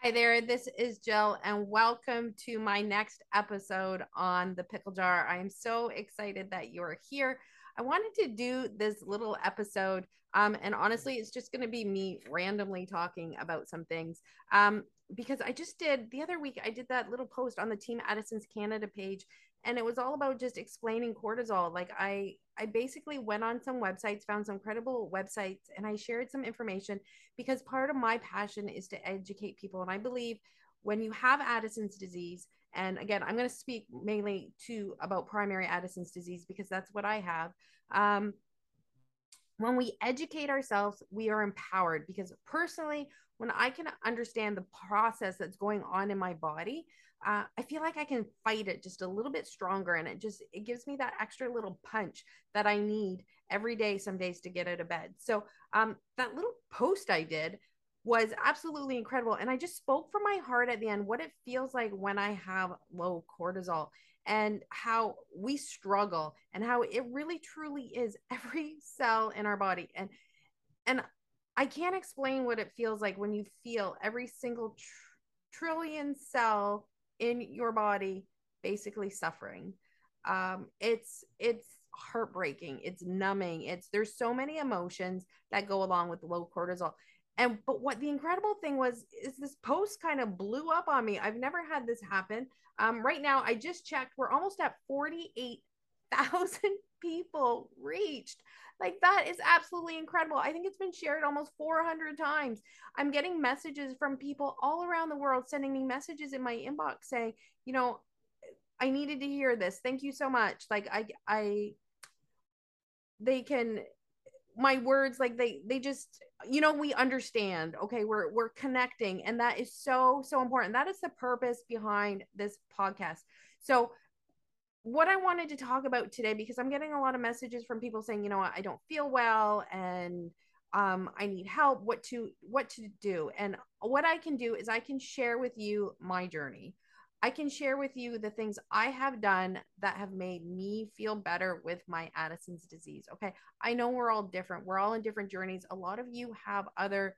Hi there, this is Jill, and welcome to my next episode on the Pickle Jar. I am so excited that you're here. I wanted to do this little episode, um, and honestly, it's just going to be me randomly talking about some things. Um, because I just did the other week, I did that little post on the Team Addison's Canada page, and it was all about just explaining cortisol. Like I, I basically went on some websites, found some credible websites, and I shared some information because part of my passion is to educate people. And I believe when you have Addison's disease, and again, I'm going to speak mainly to about primary Addison's disease because that's what I have. Um, when we educate ourselves, we are empowered because personally, when I can understand the process that's going on in my body, uh, I feel like I can fight it just a little bit stronger, and it just it gives me that extra little punch that I need every day. Some days to get out of bed. So um, that little post I did was absolutely incredible, and I just spoke from my heart at the end what it feels like when I have low cortisol and how we struggle and how it really truly is every cell in our body. And and I can't explain what it feels like when you feel every single tr- trillion cell in your body basically suffering. Um it's it's heartbreaking. It's numbing. It's there's so many emotions that go along with low cortisol and but what the incredible thing was is this post kind of blew up on me i've never had this happen um right now i just checked we're almost at 48,000 people reached like that is absolutely incredible. I think it's been shared almost 400 times. I'm getting messages from people all around the world sending me messages in my inbox saying, you know, I needed to hear this. Thank you so much. Like I I they can my words like they they just you know we understand. Okay we're we're connecting and that is so so important. That is the purpose behind this podcast. So what I wanted to talk about today, because I'm getting a lot of messages from people saying, you know, I don't feel well and um, I need help, what to what to do. And what I can do is I can share with you my journey. I can share with you the things I have done that have made me feel better with my Addison's disease. Okay. I know we're all different. We're all in different journeys. A lot of you have other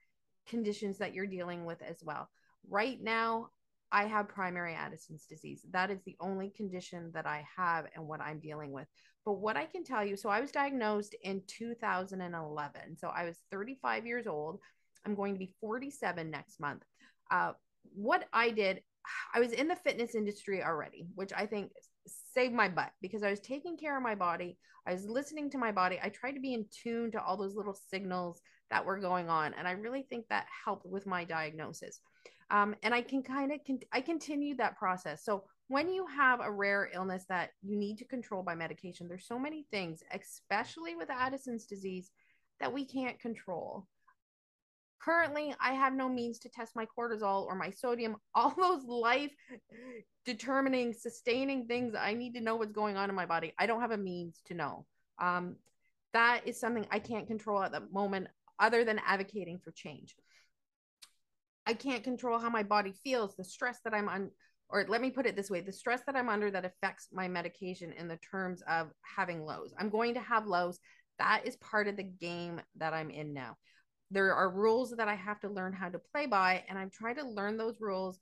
conditions that you're dealing with as well. Right now, I have primary Addison's disease. That is the only condition that I have and what I'm dealing with. But what I can tell you, so I was diagnosed in 2011. So I was 35 years old. I'm going to be 47 next month. Uh, what I did, I was in the fitness industry already, which I think saved my butt because I was taking care of my body. I was listening to my body. I tried to be in tune to all those little signals that were going on. And I really think that helped with my diagnosis um, and i can kind of con- i continued that process so when you have a rare illness that you need to control by medication there's so many things especially with addison's disease that we can't control currently i have no means to test my cortisol or my sodium all those life determining sustaining things i need to know what's going on in my body i don't have a means to know um, that is something i can't control at the moment other than advocating for change I can't control how my body feels, the stress that I'm on, or let me put it this way the stress that I'm under that affects my medication in the terms of having lows. I'm going to have lows. That is part of the game that I'm in now. There are rules that I have to learn how to play by, and I'm trying to learn those rules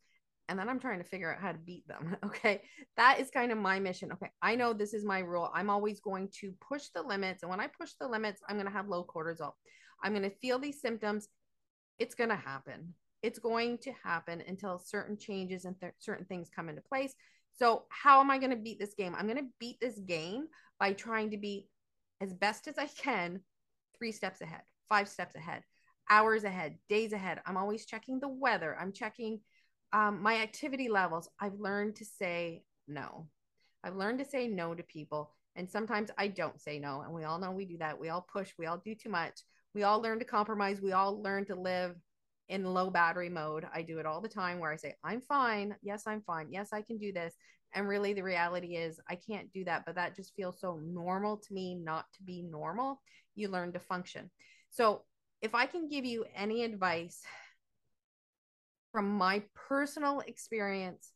and then I'm trying to figure out how to beat them. Okay. That is kind of my mission. Okay. I know this is my rule. I'm always going to push the limits. And when I push the limits, I'm going to have low cortisol. I'm going to feel these symptoms. It's going to happen it's going to happen until certain changes and th- certain things come into place. So, how am I going to beat this game? I'm going to beat this game by trying to be as best as I can three steps ahead, five steps ahead, hours ahead, days ahead. I'm always checking the weather. I'm checking um, my activity levels. I've learned to say no. I've learned to say no to people. And sometimes I don't say no. And we all know we do that. We all push. We all do too much. We all learn to compromise. We all learn to live in low battery mode. I do it all the time where I say, I'm fine. Yes, I'm fine. Yes, I can do this. And really, the reality is, I can't do that. But that just feels so normal to me not to be normal. You learn to function. So, if I can give you any advice from my personal experience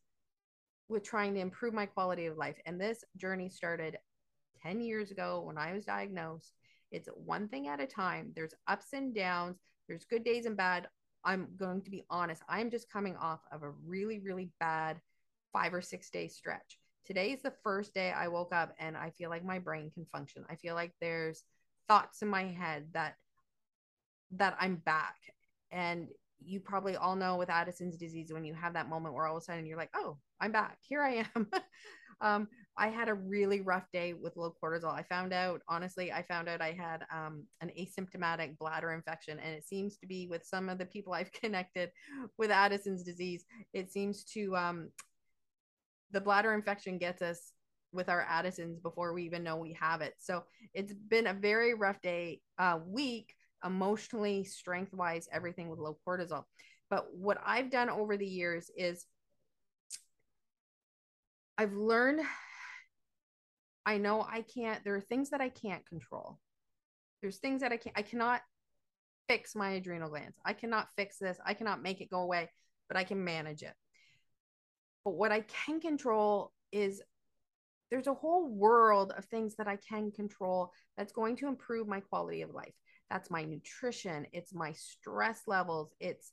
with trying to improve my quality of life, and this journey started 10 years ago when I was diagnosed, it's one thing at a time. There's ups and downs, there's good days and bad I'm going to be honest. I'm just coming off of a really, really bad five or six day stretch. Today is the first day I woke up and I feel like my brain can function. I feel like there's thoughts in my head that that I'm back. And you probably all know with Addison's disease when you have that moment where all of a sudden you're like, oh, I'm back. Here I am. um, I had a really rough day with low cortisol. I found out, honestly, I found out I had um, an asymptomatic bladder infection. And it seems to be with some of the people I've connected with Addison's disease, it seems to, um, the bladder infection gets us with our Addison's before we even know we have it. So it's been a very rough day, uh, week, emotionally, strength wise, everything with low cortisol. But what I've done over the years is I've learned I know I can't, there are things that I can't control. There's things that I can't, I cannot fix my adrenal glands. I cannot fix this. I cannot make it go away, but I can manage it. But what I can control is there's a whole world of things that I can control that's going to improve my quality of life. That's my nutrition, it's my stress levels, it's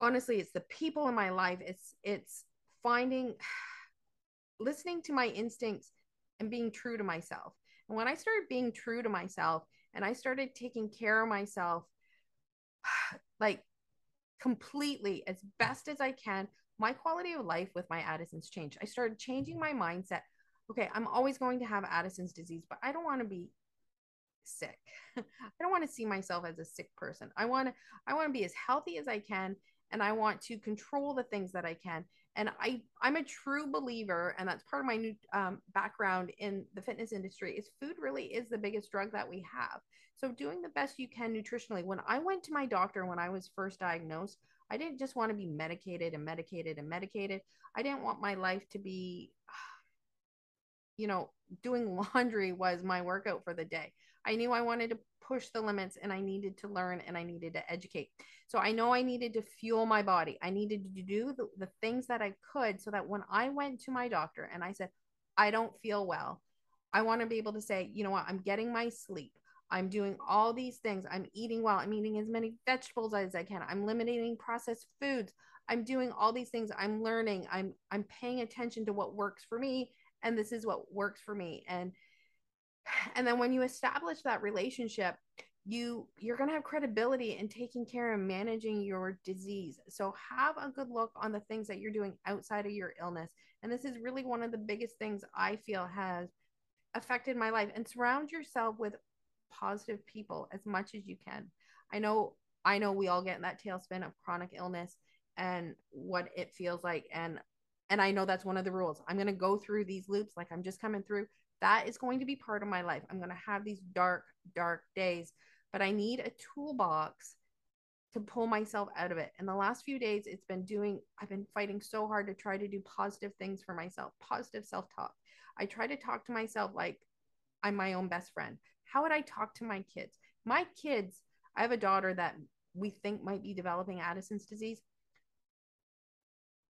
honestly, it's the people in my life, it's it's finding listening to my instincts and being true to myself. And when I started being true to myself and I started taking care of myself like completely as best as I can, my quality of life with my Addison's changed. I started changing my mindset. Okay, I'm always going to have Addison's disease, but I don't want to be sick. I don't want to see myself as a sick person. I want to I want to be as healthy as I can and I want to control the things that I can. And I I'm a true believer and that's part of my new um, background in the fitness industry is food really is the biggest drug that we have. So doing the best you can nutritionally. When I went to my doctor when I was first diagnosed, I didn't just want to be medicated and medicated and medicated. I didn't want my life to be, you know, doing laundry was my workout for the day. I knew I wanted to push the limits and I needed to learn and I needed to educate. So I know I needed to fuel my body. I needed to do the, the things that I could so that when I went to my doctor and I said, I don't feel well, I want to be able to say, you know what, I'm getting my sleep. I'm doing all these things. I'm eating well. I'm eating as many vegetables as I can. I'm eliminating processed foods. I'm doing all these things. I'm learning. I'm I'm paying attention to what works for me and this is what works for me. And and then when you establish that relationship, you you're going to have credibility in taking care and managing your disease. So have a good look on the things that you're doing outside of your illness. And this is really one of the biggest things I feel has affected my life and surround yourself with positive people as much as you can. I know I know we all get in that tailspin of chronic illness and what it feels like and and I know that's one of the rules. I'm going to go through these loops like I'm just coming through. That is going to be part of my life. I'm going to have these dark dark days, but I need a toolbox to pull myself out of it. And the last few days it's been doing I've been fighting so hard to try to do positive things for myself, positive self-talk. I try to talk to myself like I'm my own best friend. How would I talk to my kids? My kids, I have a daughter that we think might be developing Addison's disease.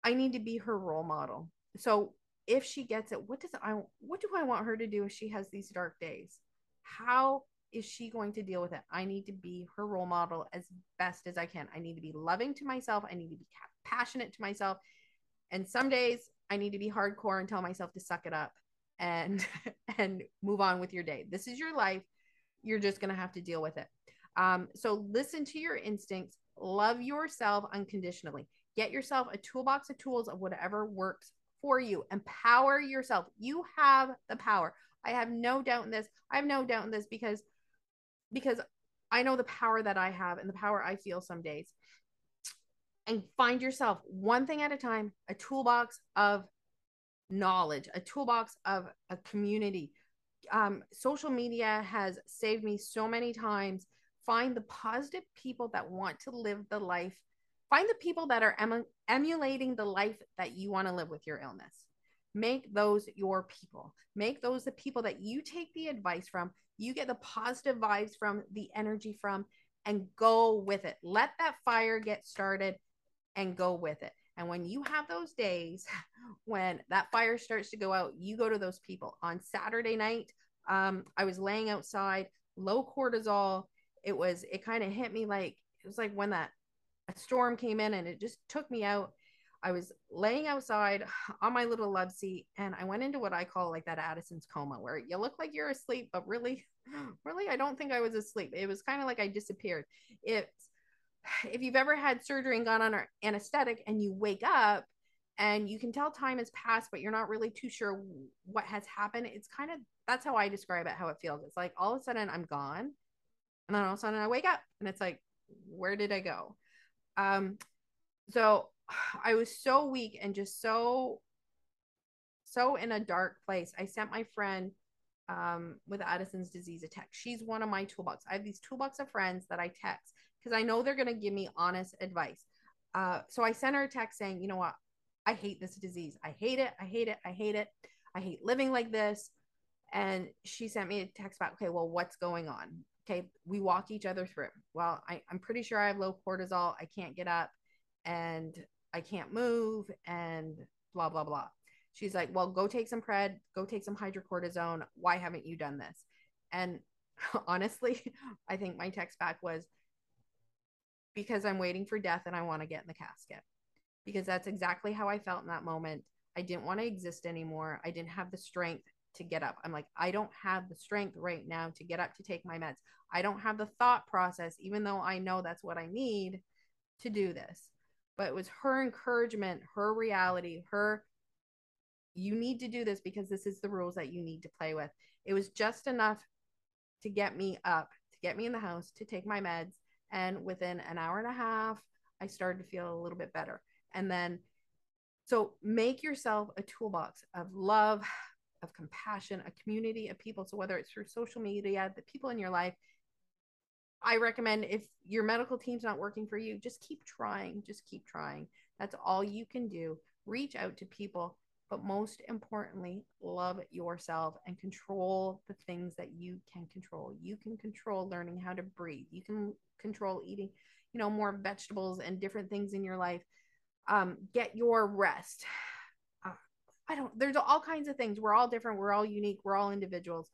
I need to be her role model. So if she gets it, what does I what do I want her to do if she has these dark days? How is she going to deal with it? I need to be her role model as best as I can. I need to be loving to myself. I need to be passionate to myself. And some days I need to be hardcore and tell myself to suck it up and and move on with your day. This is your life. You're just going to have to deal with it. Um, so listen to your instincts, love yourself unconditionally. Get yourself a toolbox of tools of whatever works for you. Empower yourself. You have the power. I have no doubt in this. I have no doubt in this because because I know the power that I have and the power I feel some days. And find yourself one thing at a time, a toolbox of knowledge, a toolbox of a community. Um, social media has saved me so many times. Find the positive people that want to live the life. Find the people that are em- emulating the life that you want to live with your illness. Make those your people. Make those the people that you take the advice from, you get the positive vibes from, the energy from, and go with it. Let that fire get started and go with it. And when you have those days when that fire starts to go out, you go to those people. On Saturday night, um, I was laying outside, low cortisol. It was, it kind of hit me like, it was like when that a storm came in and it just took me out. I was laying outside on my little love seat and I went into what I call like that Addison's coma where you look like you're asleep, but really, really, I don't think I was asleep. It was kind of like I disappeared. It's if you've ever had surgery and gone on anesthetic and you wake up and you can tell time has passed, but you're not really too sure what has happened. It's kind of that's how I describe it, how it feels. It's like all of a sudden I'm gone, and then all of a sudden I wake up and it's like, where did I go? Um, so I was so weak and just so, so in a dark place. I sent my friend um, with Addison's disease a text. She's one of my toolbox. I have these toolbox of friends that I text because I know they're going to give me honest advice. Uh, so I sent her a text saying, you know what? I hate this disease. I hate it. I hate it. I hate it. I hate living like this. And she sent me a text back, okay, well, what's going on? Okay, we walk each other through. Well, I, I'm pretty sure I have low cortisol. I can't get up and I can't move and blah, blah, blah. She's like, well, go take some pred, go take some hydrocortisone. Why haven't you done this? And honestly, I think my text back was because I'm waiting for death and I want to get in the casket because that's exactly how I felt in that moment. I didn't want to exist anymore. I didn't have the strength to get up. I'm like, I don't have the strength right now to get up to take my meds. I don't have the thought process, even though I know that's what I need to do this. But it was her encouragement, her reality, her, you need to do this because this is the rules that you need to play with. It was just enough to get me up, to get me in the house, to take my meds. And within an hour and a half, I started to feel a little bit better. And then, so make yourself a toolbox of love, of compassion, a community of people. So whether it's through social media, the people in your life, I recommend if your medical team's not working for you, just keep trying. Just keep trying. That's all you can do. Reach out to people, but most importantly, love yourself and control the things that you can control. You can control learning how to breathe. You can control eating, you know, more vegetables and different things in your life um, get your rest. I don't, there's all kinds of things. We're all different. We're all unique. We're all individuals.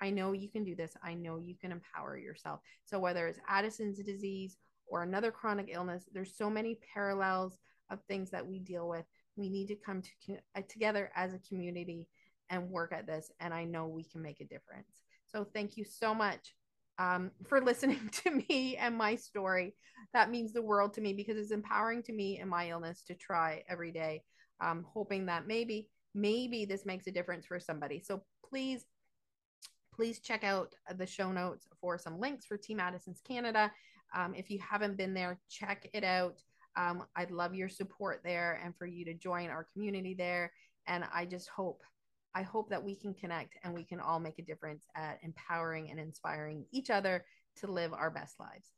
I know you can do this. I know you can empower yourself. So, whether it's Addison's disease or another chronic illness, there's so many parallels of things that we deal with. We need to come to, uh, together as a community and work at this. And I know we can make a difference. So, thank you so much um, for listening to me and my story. That means the world to me because it's empowering to me and my illness to try every day, um, hoping that maybe, maybe this makes a difference for somebody. So please, please check out the show notes for some links for Team Addison's Canada. Um, if you haven't been there, check it out. Um, I'd love your support there and for you to join our community there. And I just hope I hope that we can connect and we can all make a difference at empowering and inspiring each other to live our best lives.